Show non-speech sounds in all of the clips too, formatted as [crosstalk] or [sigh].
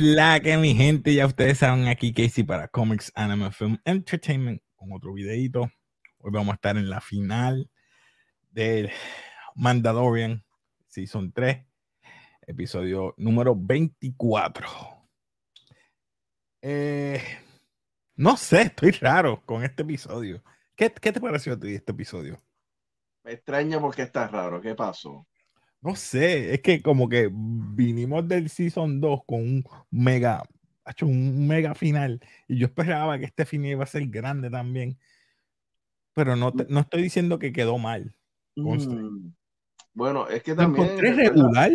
¿Qué es la que mi gente? Ya ustedes saben aquí Casey para Comics Anime Film Entertainment con otro videito. Hoy vamos a estar en la final del Mandalorian Season 3, episodio número 24. Eh, no sé, estoy raro con este episodio. ¿Qué, ¿Qué, te pareció a ti este episodio? Me extraña porque está raro. ¿Qué pasó? No sé, es que como que vinimos del Season 2 con un mega, hecho un mega final. Y yo esperaba que este final iba a ser grande también. Pero no, te, no estoy diciendo que quedó mal. Mm. Bueno, es que también. regular.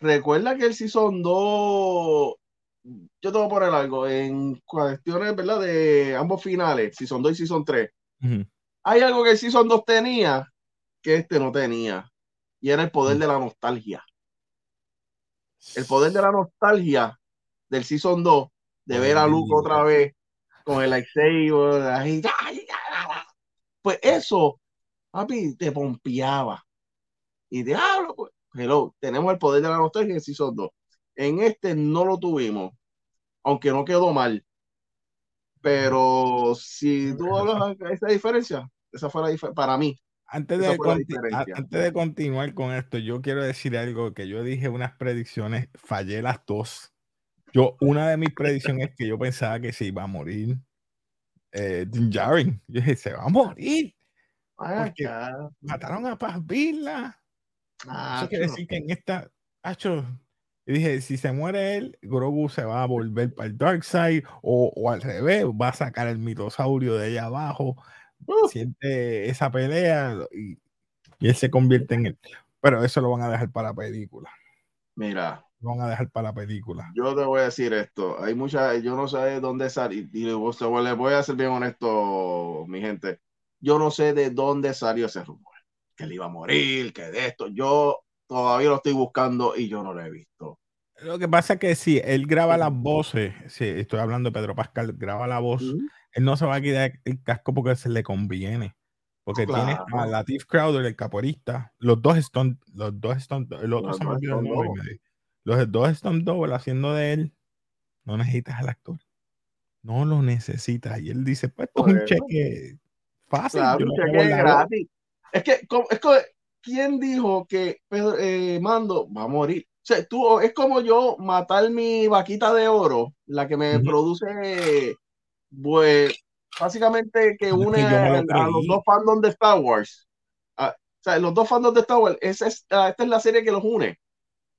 Recuerda que el Season 2. Yo te voy a poner algo. En cuestiones, ¿verdad? De ambos finales, Season 2 y Season 3. Hay algo que el Season 2 tenía que este no tenía y era el poder de la nostalgia. El poder de la nostalgia del Season 2, de ver a Luke otra vez con el lightsaber, [laughs] pues eso, papi, te pompeaba. Y diablo, pues, pero tenemos el poder de la nostalgia en el Season 2. En este no lo tuvimos, aunque no quedó mal. Pero si tú hablas de esa diferencia, esa fue la diferencia para mí. Antes de, antes de continuar con esto, yo quiero decir algo que yo dije unas predicciones, fallé las dos. Yo, una de mis predicciones es que yo pensaba que se iba a morir eh, Djarin. Yo dije, se va a morir. Porque mataron a Paz Villa. Eso quiere decir que en esta. y dije, si se muere él, Grogu se va a volver para el Dark Side o, o al revés, va a sacar el mitosaurio de allá abajo siente esa pelea y, él se convierte en él. Pero eso lo van a dejar para la película. Mira. Lo van a dejar para la película. Yo te voy a decir esto. Hay mucha, yo no sé de dónde salir. Y les voy a ser bien honesto, mi gente. Yo no sé de dónde salió ese rumor. Que él iba a morir, que de esto. Yo todavía lo estoy buscando y yo no lo he visto. Lo que pasa es que si él graba las voces, si estoy hablando de Pedro Pascal, graba la voz él no se va a quitar el casco porque se le conviene. Porque tiene a Latif Crowder, el caporista, los dos están, los dos están, el otro se me olvidó Los dos están double haciendo de él. No necesitas al actor. No lo necesitas. Y él dice, pues esto es un cheque fácil. un cheque gratis. Es que, es que, ¿quién dijo que Pedro, eh, Mando va a morir? O sea, tú, es como yo matar mi vaquita de oro, la que me produce pues básicamente que une a, los dos fandoms de Star Wars. o sea, los dos fandoms de Star Wars, es, esta es la serie que los une.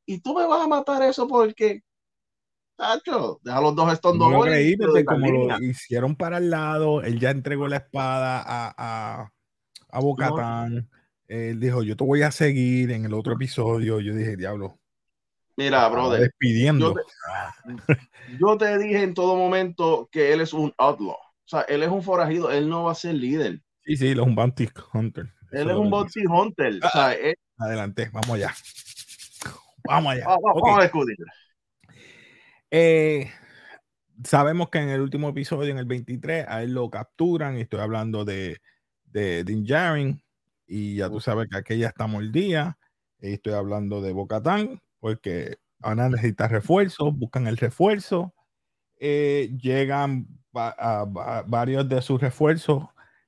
Y tú me vas a matar eso porque, tacho, deja los dos Stone no lo creí, porque como lo hicieron para el lado, él ya entregó la espada a, a, a Bocatán. Él dijo, yo te voy a seguir en el otro episodio. Yo dije, diablo, Mira, brother. Despidiendo. Yo te, dije en todo momento que él es un outlaw. O sea, él es un forajido. Él no va a ser líder. Sí, sí, él es un bounty hunter. Él es un bounty hunter. Ah, adelante, vamos allá. Vamos allá. Vamos, a discutir. Eh, sabemos que en el último episodio, en el 23, a él lo capturan. Y estoy hablando de, de Din Djarin. Y ya tú sabes que aquella está mordida. Estoy hablando de Bocatán porque van a necesitar refuerzos, buscan el refuerzo, eh, llegan a, varios de sus refuerzos,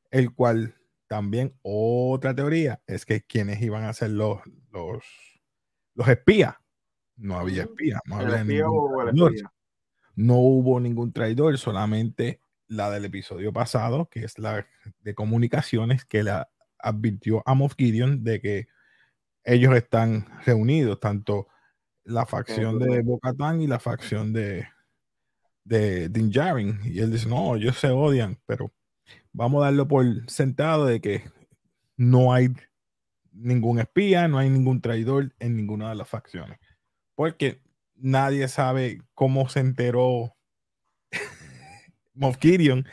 el cual también otra teoría es que quienes iban a ser los, los, los espías, no había espías, no, no hubo ningún traidor, solamente la del episodio pasado, que es la de comunicaciones, que la advirtió a Moff Gideon de que ellos están reunidos, tanto la facción de Bocatán y la facción de, de Din Djarin. Y él dice, no, ellos se odian, pero vamos a darlo por sentado de que no hay ningún espía, no hay ningún traidor en ninguna de las facciones. Porque nadie sabe cómo se enteró [laughs] Moff Gideon,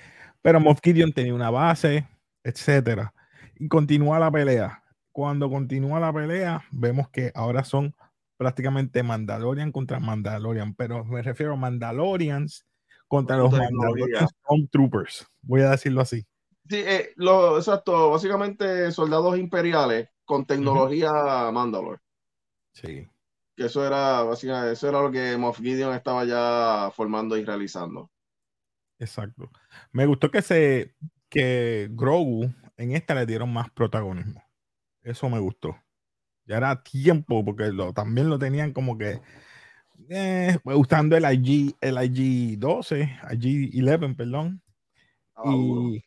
pero Moff Gideon tenía una base, etcétera. Y continúa la pelea. Cuando continúa la pelea, vemos que ahora son prácticamente Mandalorian contra Mandalorian, pero me refiero a Mandalorians contra los Mandalorian Stormtroopers, voy a decirlo así. Sí, eh, lo, exacto, básicamente soldados imperiales con tecnología Mandalor. Sí. que eso era básicamente, eso era lo que Moff Gideon estaba ya formando y realizando. Exacto. Me gustó que se que Grogu en esta le dieron más protagonismo. Eso me gustó. Ya era tiempo, porque lo, también lo tenían como que eh, usando el IG, el IG 12, IG 11, perdón. y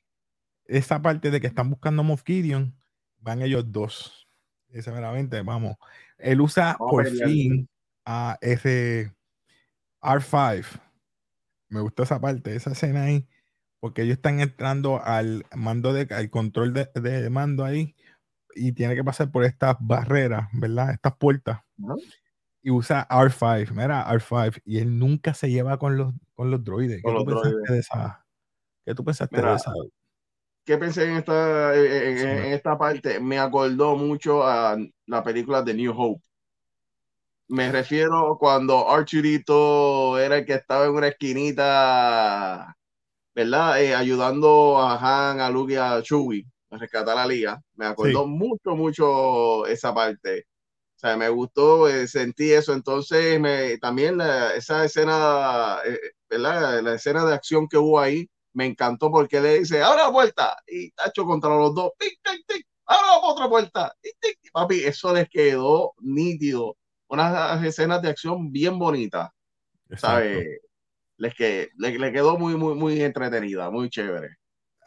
esa parte de que están buscando Moff Gideon, van ellos dos. Esa meramente, vamos. Él usa por fin a ese R5. Me gustó esa parte, esa escena ahí, porque ellos están entrando al mando de, al control de, mando ahí y tiene que pasar por estas barreras, ¿verdad? Estas puertas. Y usa R5, mira, R5, y él nunca se lleva con los, con los droides. ¿Qué, tú, Pensaste de esa, ¿Qué tú pensaste de esa? ¿Qué pensé en esta, en, esta parte? Me acordó mucho a la película de New Hope. Me refiero cuando Archurito era el que estaba en una esquinita, ¿verdad? Eh, ayudando a Han, a Luke y a Chewie rescatar a Liga. Me acordó mucho, mucho esa parte. O sea, me gustó, eh, sentí eso. Entonces, me, también esa escena, eh, ¿verdad? La escena de acción que hubo ahí, me encantó porque le dice, abre la puerta, y Tacho contra los dos, tic, tic, tic, abre otra puerta, papi, eso les quedó nítido, unas escenas de acción bien bonitas, ¿sabes? Les que, le, quedó muy, muy, muy entretenida, muy chévere.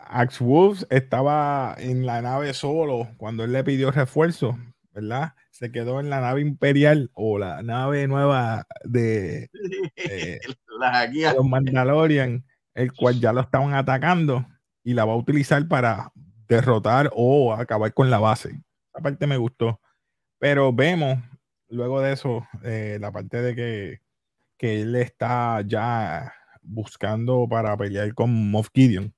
Axe Wolves estaba en la nave solo cuando él le pidió refuerzo, ¿verdad? Se quedó en la nave imperial o la nave nueva de, [laughs] de los Mandalorian el cual ya lo estaban atacando y la va a utilizar para derrotar o acabar con la base. Esa parte me gustó. Pero vemos luego de eso, eh, la parte de que, que, él está ya buscando para pelear con Moff Gideon.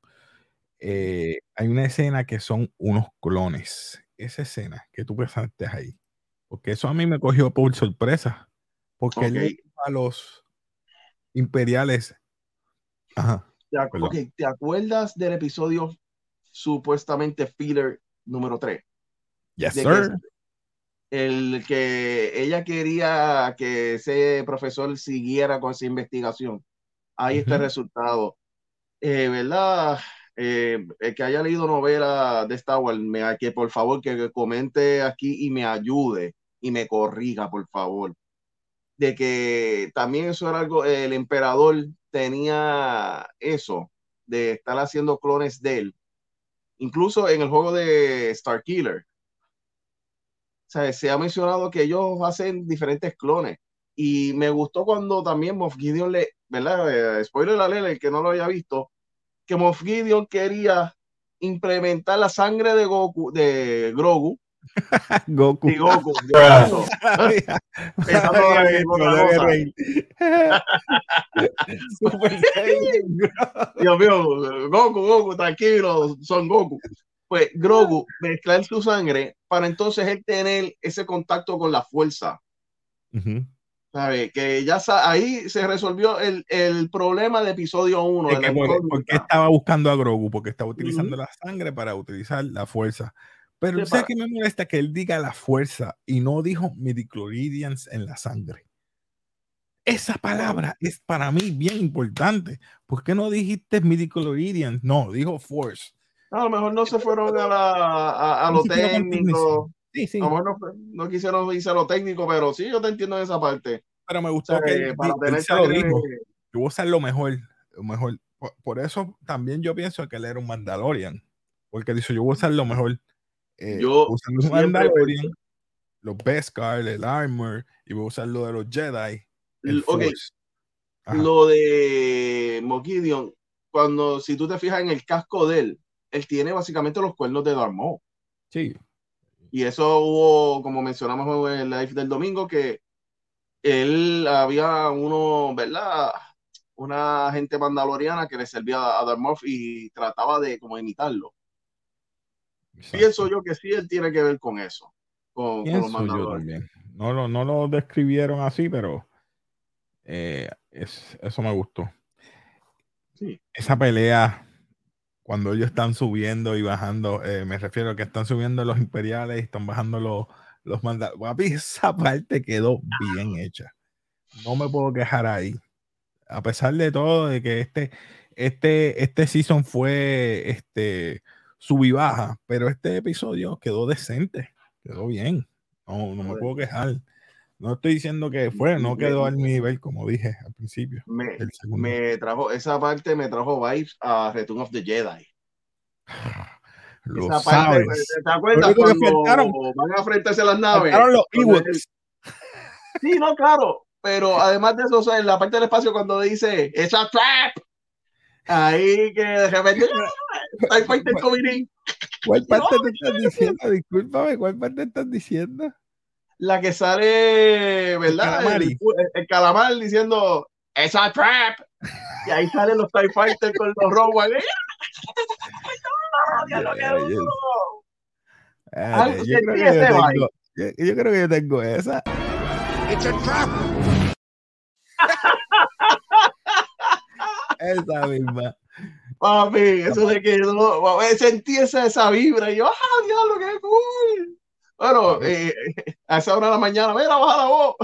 Eh, hay una escena que son unos clones. Esa escena que tú pensaste ahí. Porque eso a mí me cogió por sorpresa. Porque él a los imperiales ¿Te, acuerdas del episodio supuestamente filler número 3? Yes, sir. el que ella quería que ese profesor siguiera con esa investigación. Ahí está el resultado. Eh, ¿Verdad? Eh, el que haya leído novela de Star Wars, me, que por favor que comente aquí y me ayude y me corrija, por favor. De que también eso era algo, el emperador tenía eso de estar haciendo clones de él. Incluso en el juego de Star Killer. se ha mencionado que ellos hacen diferentes clones. Y me gustó cuando también Moff Gideon le, ¿verdad? Eh, spoiler alert, el que no lo haya visto, que Moff Gideon quería implementar la sangre de Goku, de Grogu, [laughs] Goku. Y Goku. [laughs] Dios mío, Goku, Goku, tranquilo, son Goku. Pues Grogu mezclar su sangre para entonces él tener ese contacto con la fuerza. ¿Sabe? Que ya ahí se resolvió el, el problema de episodio 1. ¿Por qué estaba buscando a Grogu? Porque estaba utilizando la sangre para utilizar la fuerza. Pero sé que me molesta que él diga la fuerza y no dijo midichlorians en la sangre. Esa palabra es para mí bien importante. ¿Por qué no dijiste midichlorians? No, dijo force. a lo mejor no se fueron a, la, a, lo técnico. Sí, sí. A lo mejor no, quisieron irse a lo técnico, pero sí, yo te entiendo en esa parte. Pero me gustó que para tener lo dijo. Yo voy a hacer lo mejor. Lo mejor. Por, eso también yo pienso que él era un Mandalorian. Porque dice, yo voy a hacer lo mejor. Eh, yo los Mandalorian, los Beskar, el Armor, y voy a usar lo de los Jedi. El Lo de Mogideon, cuando si tú te fijas en el casco de él, él tiene básicamente los cuernos de Darth Sí. Y eso hubo, como mencionamos en el live del domingo, que él había uno, ¿verdad? Una gente mandaloriana que le servía a Darth y trataba de como imitarlo. Pienso yo que sí, él tiene que ver con eso. Con, los No, no, no lo describieron así, pero eh, eso me gustó. Esa pelea, cuando ellos están subiendo y bajando, eh, me refiero a que están subiendo los imperiales y están bajando los, los mandaron. esa parte quedó bien hecha. No me puedo quejar ahí. A pesar de todo, de que este, este, este season fue este sub y baja, pero este episodio quedó decente, quedó bien. No, no me puedo quejar. No estoy diciendo que fue, no quedó al nivel, como dije al principio. Me, me trajo, esa parte me trajo vibes a Return of the Jedi. Lo esa sabes. Parte, ¿Te acuerdas cuando van a enfrentarse a las naves? Los Sí, no, claro. Pero además de eso, o sea, en la parte del espacio cuando dice esa trap, ahí que de repente [laughs] parte de ¿Cuál [laughs] parte te estás diciendo? Discúlpame, ¿cuál parte estás diciendo? La que sale, ¿verdad? El, el, calamar diciendo esa trap. Y ahí salen los TIE Fighters con los robots. yo, creo que yo tengo esa. It's a trap. [laughs] esa misma. Papi, eso de que yo sentí esa, esa vibra y yo, ¡ah, diablo, qué cool! Bueno, eh, [laughs] a esa hora de la mañana, mira, baja la voz.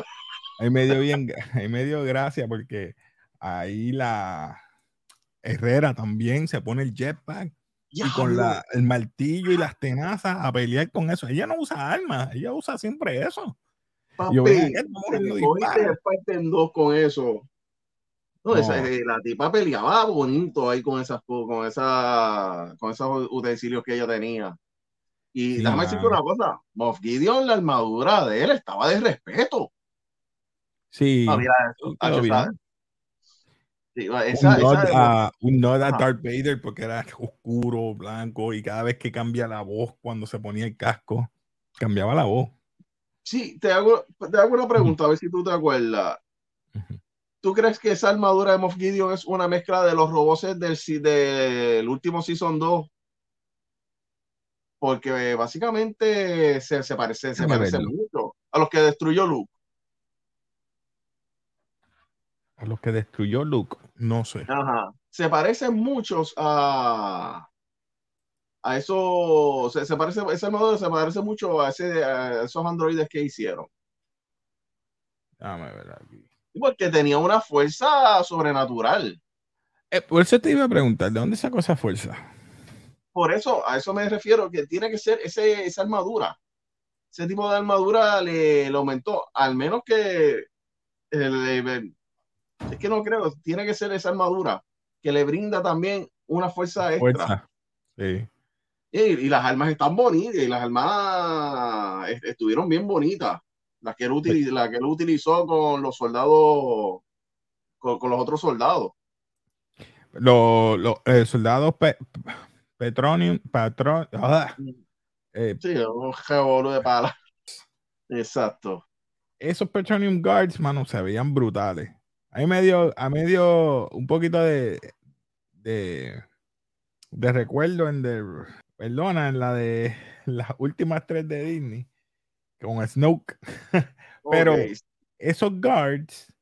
Ahí me dio bien, [laughs] ahí me dio gracia porque ahí la Herrera también se pone el jetpack y con la, el martillo y las tenazas a pelear con eso. Ella no usa armas, ella usa siempre eso. Papi, yo, parte en dos con eso. No, Esa, eh, la tipa peleaba bonito ahí con esas con esa con esos utensilios que ella tenía. Y sí, déjame decirte una cosa, Moff Gideon, la armadura de él estaba de respeto. Sí. Ah, mira, eso, Sí, esa, un, nod a, un nod a Darth Vader porque era oscuro, blanco y cada vez que cambia la voz cuando se ponía el casco, cambiaba la voz. Sí, te hago, te hago una pregunta, a ver si tú te acuerdas. ¿Tú crees que esa armadura de Moff Gideon es una mezcla de los robots del, del último Season 2? Porque básicamente se, se parece, se parece mucho a los que destruyó Luke. A los que destruyó Luke, no sé. Ajá. Se parecen muchos a a eso, se, se, parece, ese armadura se parece mucho a, ese, a esos androides que hicieron. Déjame ver aquí. Porque tenía una fuerza sobrenatural. Eh, por eso te iba a preguntar, ¿de dónde sacó esa fuerza? Por eso, a eso me refiero, que tiene que ser ese, esa armadura. Ese tipo de armadura le, le aumentó, al menos que es que no creo, tiene que ser esa armadura que le brinda también una fuerza extra. Sí. Y, las armas están bonitas, y las armas estuvieron bien bonitas. Las que él, utilizó, la que él utilizó con los soldados, con, los otros soldados. Los, los soldados Petronium, Patron, ah, eh, sí, un revolú de pala. Exacto. Esos Petronium Guards, mano, se veían brutales. Ahí medio, a medio, un poquito de, de, de recuerdo en The, perdona, en la de las últimas tres de Disney, con Snoke. [laughs] Pero esos guards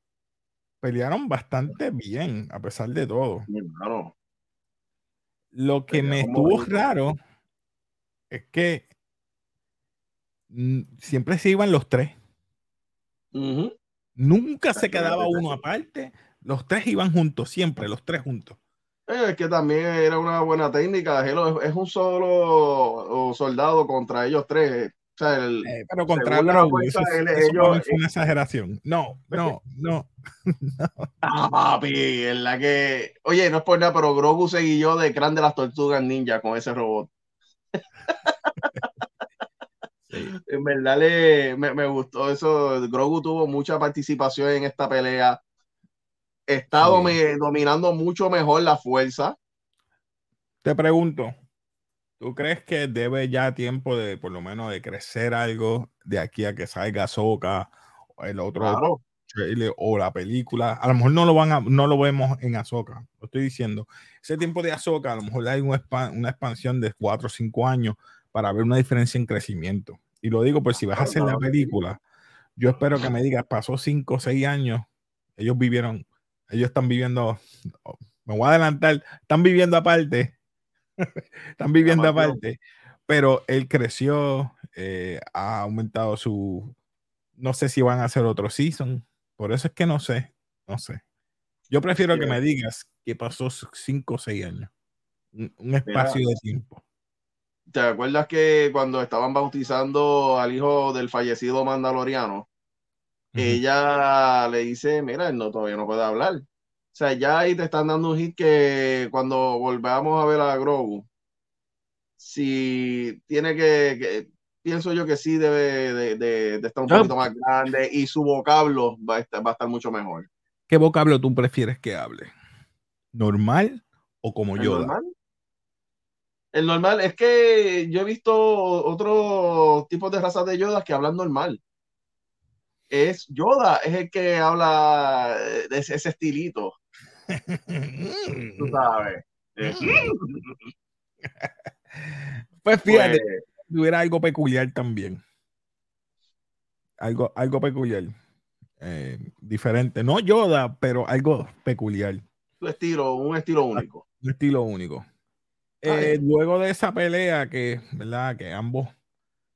pelearon bastante bien, a pesar de todo. Claro. Lo que me estuvo raro es que siempre se iban los tres. Nunca se quedaba uno aparte. Los tres iban juntos, siempre, los tres juntos. Eh, es que también era una buena técnica. Es un solo soldado contra ellos tres. Eh, pero contra eso, ellos, una exageración. No, no, no. [laughs] Ah, papi, en la que. Oye, no es por nada, pero Grogu se guió de Cran de las Tortugas Ninja con ese robot. [laughs] En verdad le, me, gustó eso. Grogu tuvo mucha participación en esta pelea. Está dominando mucho mejor la fuerza. Te pregunto, ¿tú crees que debe ya tiempo de, por lo menos, de crecer algo de aquí a que salga Soca o el otro trailer o la película? A lo mejor no lo van a, no lo vemos en Azoka. Lo estoy diciendo. Ese tiempo de Azoka, a lo mejor hay una, una expansión de 4 o 5 años para ver una diferencia en crecimiento. Y lo digo, pues si vas a hacer la película, yo espero que me digas, pasó 5 o 6 años, ellos vivieron, ellos están viviendo, oh, me voy a adelantar, están viviendo aparte, [laughs] están viviendo aparte, pero él creció, eh, ha aumentado su. No sé si van a hacer otro season. Por eso es que no sé. No sé. Yo prefiero que me digas que pasó 5 o 6 años. Un, espacio de tiempo. ¿Te acuerdas que cuando estaban bautizando al hijo del fallecido Mandaloriano, ella le dice, mira, él no, todavía no puede hablar. O sea, ya ahí te están dando un hit que cuando volvamos a ver a Grogu, si tiene que, pienso yo que sí debe de, estar un poquito más grande y su vocablo va a, estar, va a estar mucho mejor. ¿Qué vocablo tú prefieres que hable? ¿Normal o como yo? Normal? El normal es que yo he visto otros tipos de razas de Yoda que hablan normal. Es Yoda, es el que habla de ese, estilito. Tú sabes. [laughs] pues fíjate, pues, tuviera algo peculiar también. Algo, algo peculiar. Eh, diferente. No Yoda, pero algo peculiar. Un estilo, un estilo único. Un estilo único. Eh, luego de esa pelea que, ¿verdad? Que ambos,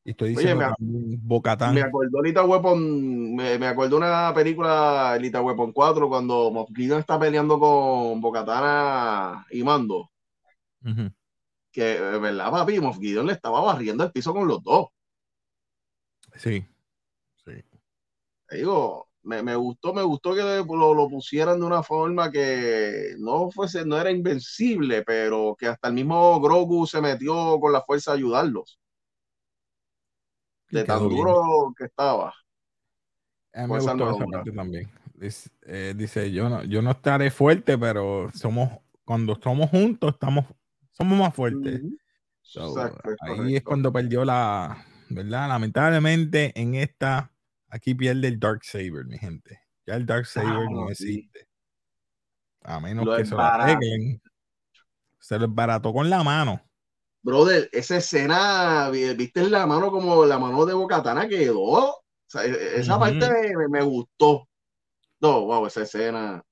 y estoy diciendo me, Bocatán. Me acordó Lita Weapon, me, me acordó una película Lita Weapon 4 cuando Moff está peleando con Bocatana y Mando. Que, ¿verdad, papi? Moff le estaba barriendo el piso con los dos. Sí, sí. digo, me, gustó, me gustó que lo, pusieran de una forma que no fuese, no era invencible, pero que hasta el mismo Grogu se metió con la fuerza a ayudarlos. De tan duro que estaba. me gustó esa parte también. Eh, dice, yo no, yo no estaré fuerte, pero somos, cuando estamos juntos, estamos, somos más fuertes. ahí es cuando perdió la, ¿verdad? Lamentablemente en esta Aquí pierde el Dark Saber, mi gente. Ya el Dark Saber no existe. A menos que se lo arreglen. Se lo barató con la mano. Brother, esa escena, viste la mano como la mano de Bocatana quedó. O sea, e, e, esa parte me, gustó. No, wow, esa escena.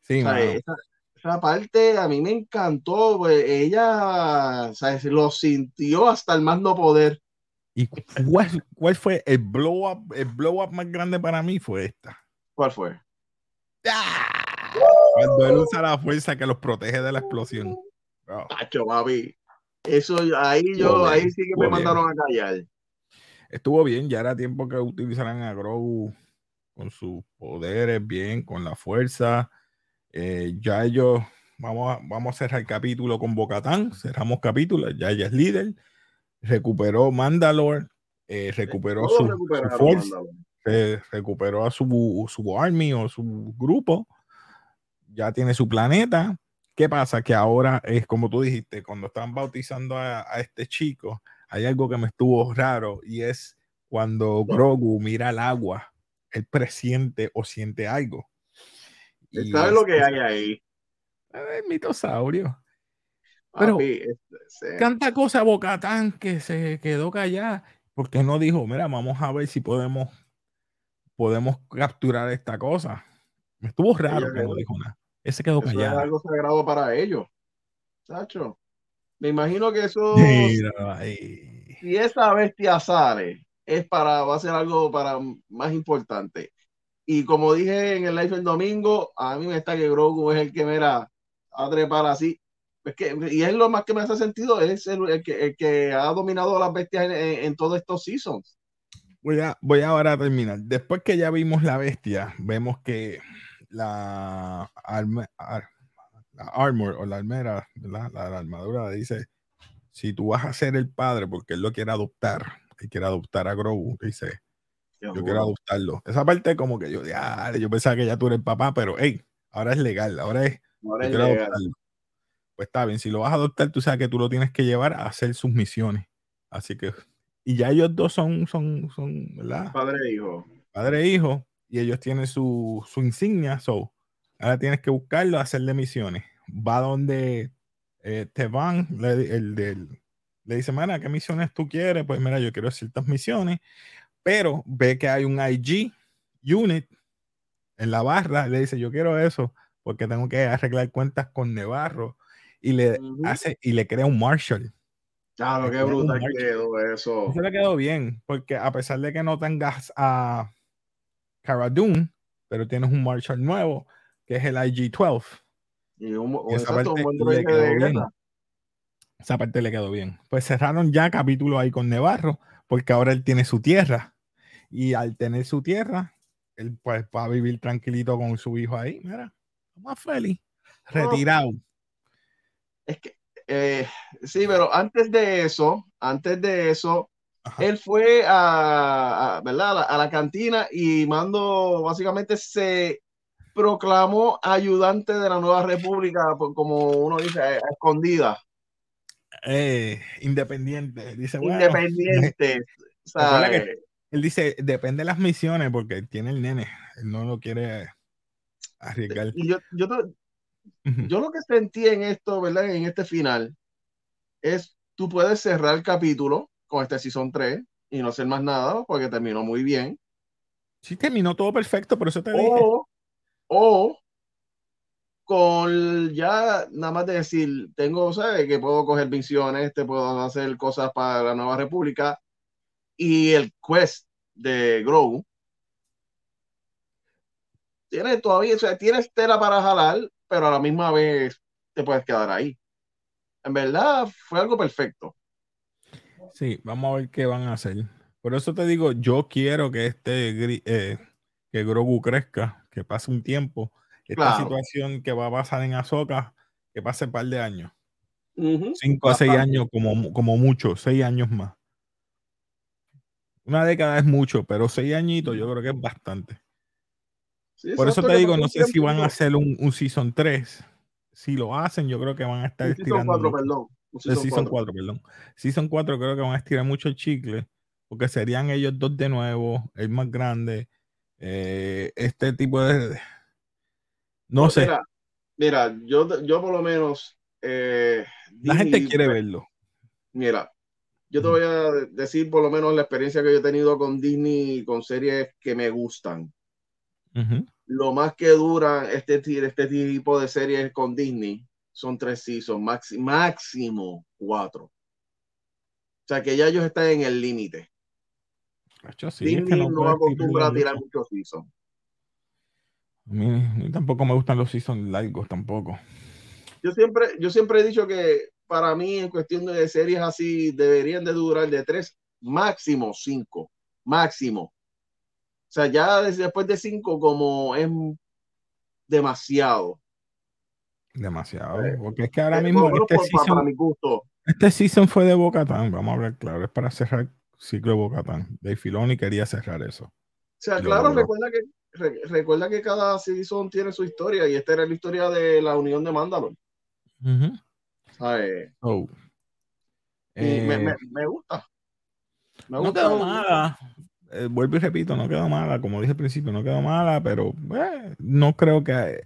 Sí, esa, parte a mí me encantó. Pues, ella lo sintió hasta el más no poder. ¿Y cuál, fue el blow up? El blow up más grande para mí fue esta. ¿Cuál fue? ¡Ah! Cuando él usa la fuerza que los protege de la explosión. Pacho, papi. Eso ahí yo, ahí sí que me mandaron a callar. Estuvo bien, ya era tiempo que utilizaran a Grogu con sus poderes bien, con la fuerza. Eh, ya ellos, vamos a, vamos a cerrar el capítulo con Bocatán, cerramos capítulo, ya ella es líder recuperó Mandalore, eh, recuperó su, fuerza, recuperó a su, su army o su grupo, ya tiene su planeta. ¿Qué pasa? Que ahora es como tú dijiste, cuando están bautizando a, este chico, hay algo que me estuvo raro y es cuando Grogu mira el agua, él presiente o siente algo. ¿Sabes lo que hay ahí? El mitosaurio. Pero este, tanta cosa Bocatán que se quedó callada, porque no dijo, mira, vamos a ver si podemos podemos capturar esta cosa. Me estuvo raro que no dijo nada. Ese quedó callado. Es algo sagrado para ellos. Sacho. Me imagino que eso. [laughs] Si esa bestia sale, es para, va a ser algo para más importante. Y como dije en el live el domingo, a mí me está que Grogu es el que me a trepar así y es lo más que me hace sentido, es el, que, ha dominado las bestias en, todos estos seasons. Voy a, voy ahora a terminar. Después que ya vimos la bestia, vemos que la, armor o la armera, la, armadura dice, si tú vas a ser el padre, porque él lo quiere adoptar, él quiere adoptar a Grogu, dice, yo quiero adoptarlo. Esa parte como que yo, yo pensaba que ya tú eres el papá, pero hey, ahora es legal, ahora es, ahora es legal pues está bien, si lo vas a adoptar, tú sabes que tú lo tienes que llevar a hacer sus misiones. Así que, y ya ellos dos son, son, son ¿verdad? Padre e hijo. Padre e hijo, y ellos tienen su, su insignia, so, ahora tienes que buscarlo, hacerle misiones. Va donde eh, te van, le, el, le dice, mira, ¿qué misiones tú quieres? Pues mira, yo quiero ciertas misiones, pero ve que hay un IG unit en la barra, le dice, yo quiero eso, porque tengo que arreglar cuentas con Nevarro y le hace y le crea un Marshall. Claro, qué brutal quedó eso. Eso le quedó bien, porque a pesar de que no tengas a Cara Dune, pero tienes un Marshall nuevo, que es el IG-12. Y, esa, parte le quedó bien. esa parte le quedó bien. Pues cerraron ya capítulo ahí con Nevarro, porque ahora él tiene su tierra. Y al tener su tierra, él pues va a vivir tranquilito con su hijo ahí. Mira, más feliz, retirado. Es que eh, sí, pero antes de eso, antes de eso, él fue a, ¿verdad? A la, cantina y Mando básicamente se proclamó ayudante de la nueva república, como uno dice, a, escondida. Eh, independiente, dice. Independiente. [laughs] él dice, depende de las misiones porque tiene el nene, él no lo quiere arriesgar. Y yo, yo, yo lo que sentí en esto, ¿verdad? En este final, es tú puedes cerrar el capítulo con este Season 3 y no hacer más nada porque terminó muy bien. Sí, terminó todo perfecto, por eso te o, dije. O con ya nada más de decir, tengo, ¿sabes? Que puedo coger visiones, te puedo hacer cosas para la Nueva República y el quest de Grogu. Tienes todavía, o sea, tienes tela para jalar, pero a la misma vez te puedes quedar ahí. En verdad fue algo perfecto. Sí, vamos a ver qué van a hacer. Por eso te digo, yo quiero que este eh, que Grogu crezca, que pase un tiempo. Esta situación que va a pasar en Azoka, que pase un par de años. Cinco a seis años, como, como mucho, seis años más. Una década es mucho, pero seis añitos yo creo que es bastante. Por eso te digo, no sé si van a hacer un, un Season 3. Si lo hacen, yo creo que van a estar estirando. Season 4, perdón. Season, 4. perdón. Season 4 creo que van a estirar mucho el chicle, porque serían ellos dos de nuevo, el más grande. Eh, este tipo de. No sé. Mira, yo, yo por lo menos. Eh, la gente quiere verlo. Mira, yo te voy a decir por lo menos la experiencia que yo he tenido con Disney, con series que me gustan lo más que dura este, este tipo de series con Disney son tres seasons, máximo cuatro. O sea que ya ellos están en el límite. Disney no, acostumbra a tirar muchos seasons. A mí, tampoco me gustan los seasons largos tampoco. Yo siempre, yo siempre he dicho que para mí en cuestión de series así deberían de durar de tres, máximo cinco, máximo. O sea, ya después de cinco, como es demasiado. Demasiado. Eh, porque es que ahora eh, mismo. este, season, mi gusto. este season fue de Bocatán, vamos a hablar claro. Es para cerrar el ciclo de Bocatán. Dave Filoni quería cerrar eso. O sea, claro, recuerda que, recuerda que cada season tiene su historia y esta era la historia de la unión de Mandalor. oh. me, me, me, gusta. Me no quedó. Eh, vuelvo y repito, no quedó mala, como dije al principio, no quedó mala, pero eh, no creo que,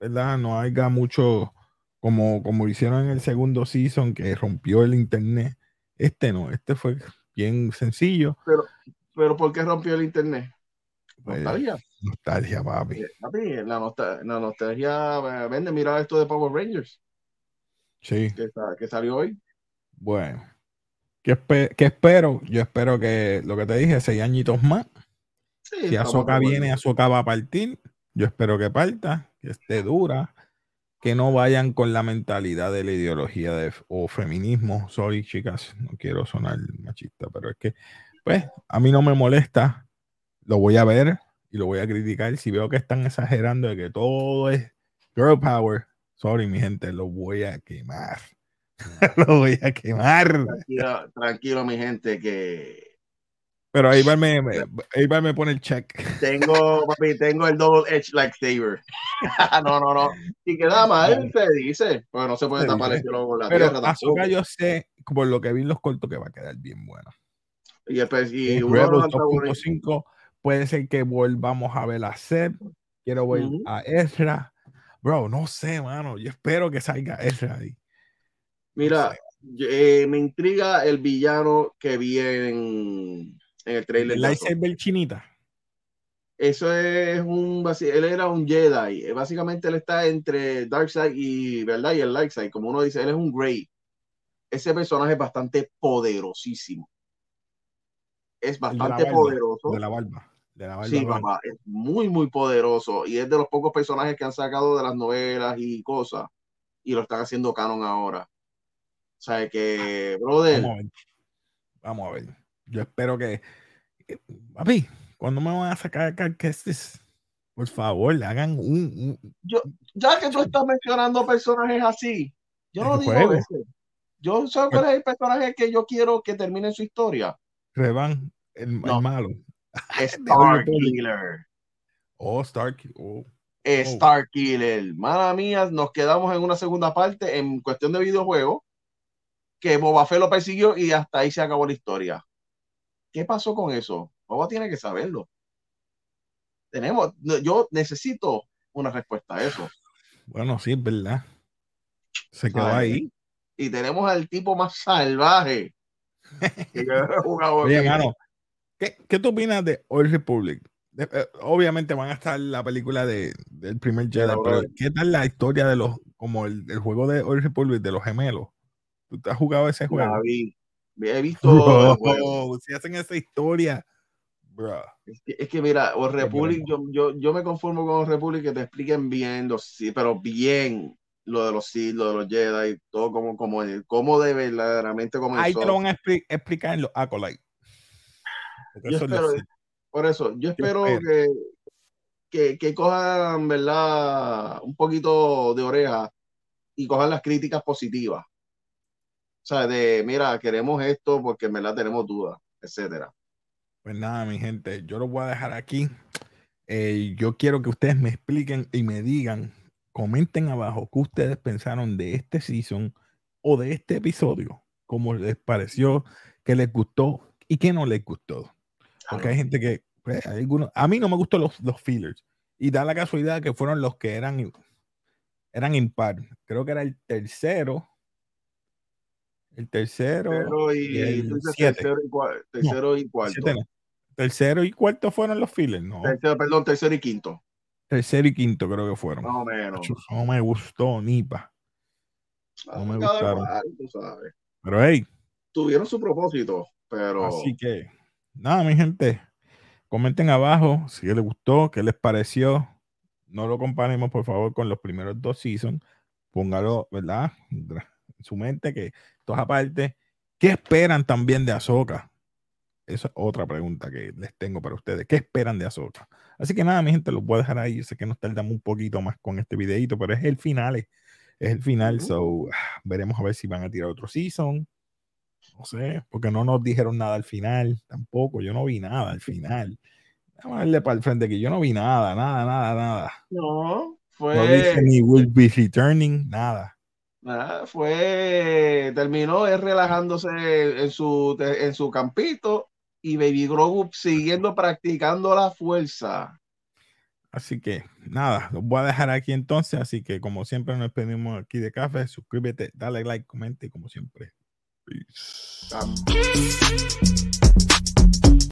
¿verdad? No haya mucho como, como hicieron en el segundo season que rompió el internet. Este no, este fue bien sencillo. Pero, pero ¿por qué rompió el internet? Pues, nostalgia. Nostalgia, papi. Eh, papi la, nostalgia, vende, mira esto de Power Rangers. Sí. Que, que salió hoy. Bueno. ¿Qué, espero? Yo espero que lo que te dije, seis añitos más. si Azoka viene, Azoka va a partir. Yo espero que parta, que esté dura, que no vayan con la mentalidad de la ideología de, o feminismo. Sorry, chicas, no quiero sonar machista, pero es que, pues, a mí no me molesta. Lo voy a ver y lo voy a criticar. Si veo que están exagerando de que todo es girl power, sorry, mi gente, lo voy a quemar. [laughs] lo voy a quemar. Tranquilo, mi gente, que. Pero ahí va me, ahí me pone el check. Tengo, papi, tengo el double edge lightsaber. [laughs] no, no, no. Y queda mal, se dice. Porque no se puede tapar el cielo con la Pero tierra. yo sé, por lo que vi en los cortos, que va a quedar bien bueno. Y, después, y puede ser que volvamos a ver a Seb. Quiero ver a Ezra. Bro, no sé, mano. Yo espero que salga Ezra ahí. Mira, eh, me intriga el villano que vi en, el trailer. ¿El lightsaber chinita? Eso es un. Él era un Jedi. Básicamente él está entre Darkseid y, ¿verdad? y el Lightside. Como uno dice, él es un Grey. ese personaje es bastante poderosísimo. Es bastante poderoso. De la barba. De la sí, papá, es muy, muy poderoso. Y es de los pocos personajes que han sacado de las novelas y cosas. Y lo están haciendo canon ahora. O sea que, brother. Vamos a ver. Vamos a ver. Yo espero que. Papi, ¿cuándo me van a sacar es Por favor, hagan un, Yo, ya que tú estás mencionando personajes así, yo no digo eso. Yo sé cuál es el personaje que yo quiero que termine su historia. Revan, el, malo. [laughs] Starkiller. Oh, Stark. Oh. Starkiller. Mala mía, nos quedamos en una segunda parte en cuestión de videojuego. Que Boba Fett lo persiguió y hasta ahí se acabó la historia. ¿Qué pasó con eso? Boba tiene que saberlo. Tenemos, yo necesito una respuesta a eso. Bueno, sí, es verdad. Se quedó ahí. Y tenemos al tipo más salvaje Oye, hermano, ¿qué, ¿qué, tú opinas de Old Republic? Eh, obviamente van a estar la película de, del primer Jedi, pero ¿qué tal la historia de los, como el, el, juego de Old Republic de los gemelos? ¿Tú te has jugado ese juego? He [laughs] visto. si hacen esa historia. Bro. Es, que, es que, mira, Old Republic, yo, yo, yo, me conformo con Republic que te expliquen bien, sí, pero bien lo de los Sith, lo de los Jedi, todo como, como, como de verdaderamente comenzó. Ahí te lo van a explicar en los Acolyte. por eso, yo espero, que, que, que, cojan, ¿verdad? Un poquito de oreja y cojan las críticas positivas. O sea, de, mira, queremos esto porque en verdad tenemos dudas, etcétera. Pues nada, mi gente, yo lo voy a dejar aquí. Eh, yo quiero que ustedes me expliquen y me digan comenten abajo qué ustedes pensaron de este season o de este episodio, cómo les pareció, qué les gustó y qué no les gustó. Porque hay gente que, pues, algunos, a mí no me gustan los, los fillers y da la casualidad que fueron los que eran, eran impar. Creo que era el tercero. El tercero, y, el tercero, y, cuarto. Tercero y cuarto fueron los fillers, ¿no? perdón, tercero y quinto. Tercero y quinto creo que fueron. No, menos. no me gustó ni pa. No me gustaron. Pero hey. Tuvieron su propósito, pero. Así que, nada, mi gente. Comenten abajo si les gustó, qué les pareció. No lo comparemos, por favor, con los primeros dos seasons. Póngalo, ¿verdad? En su mente que todas aparte. ¿Qué esperan también de Azoka? Esa es otra pregunta que les tengo para ustedes. ¿Qué esperan de Azoka? Así que nada, mi gente, lo voy a dejar ahí. Sé que nos tardamos un poquito más con este videito, pero es el final. Es el final. So, veremos a ver si van a tirar otro season. No sé, porque no nos dijeron nada al final. Tampoco. Yo no vi nada al final. Vamos a darle para el frente que yo no vi nada, nada, nada, nada. No, fue. No dice ni will be returning, nada. Nada, fue. Terminó él relajándose en su, en su campito y Baby Grogu siguiendo practicando la fuerza. Así que nada, los voy a dejar aquí entonces. Así que como siempre nos pedimos aquí de café, suscríbete, dale like, comente y como siempre. Peace.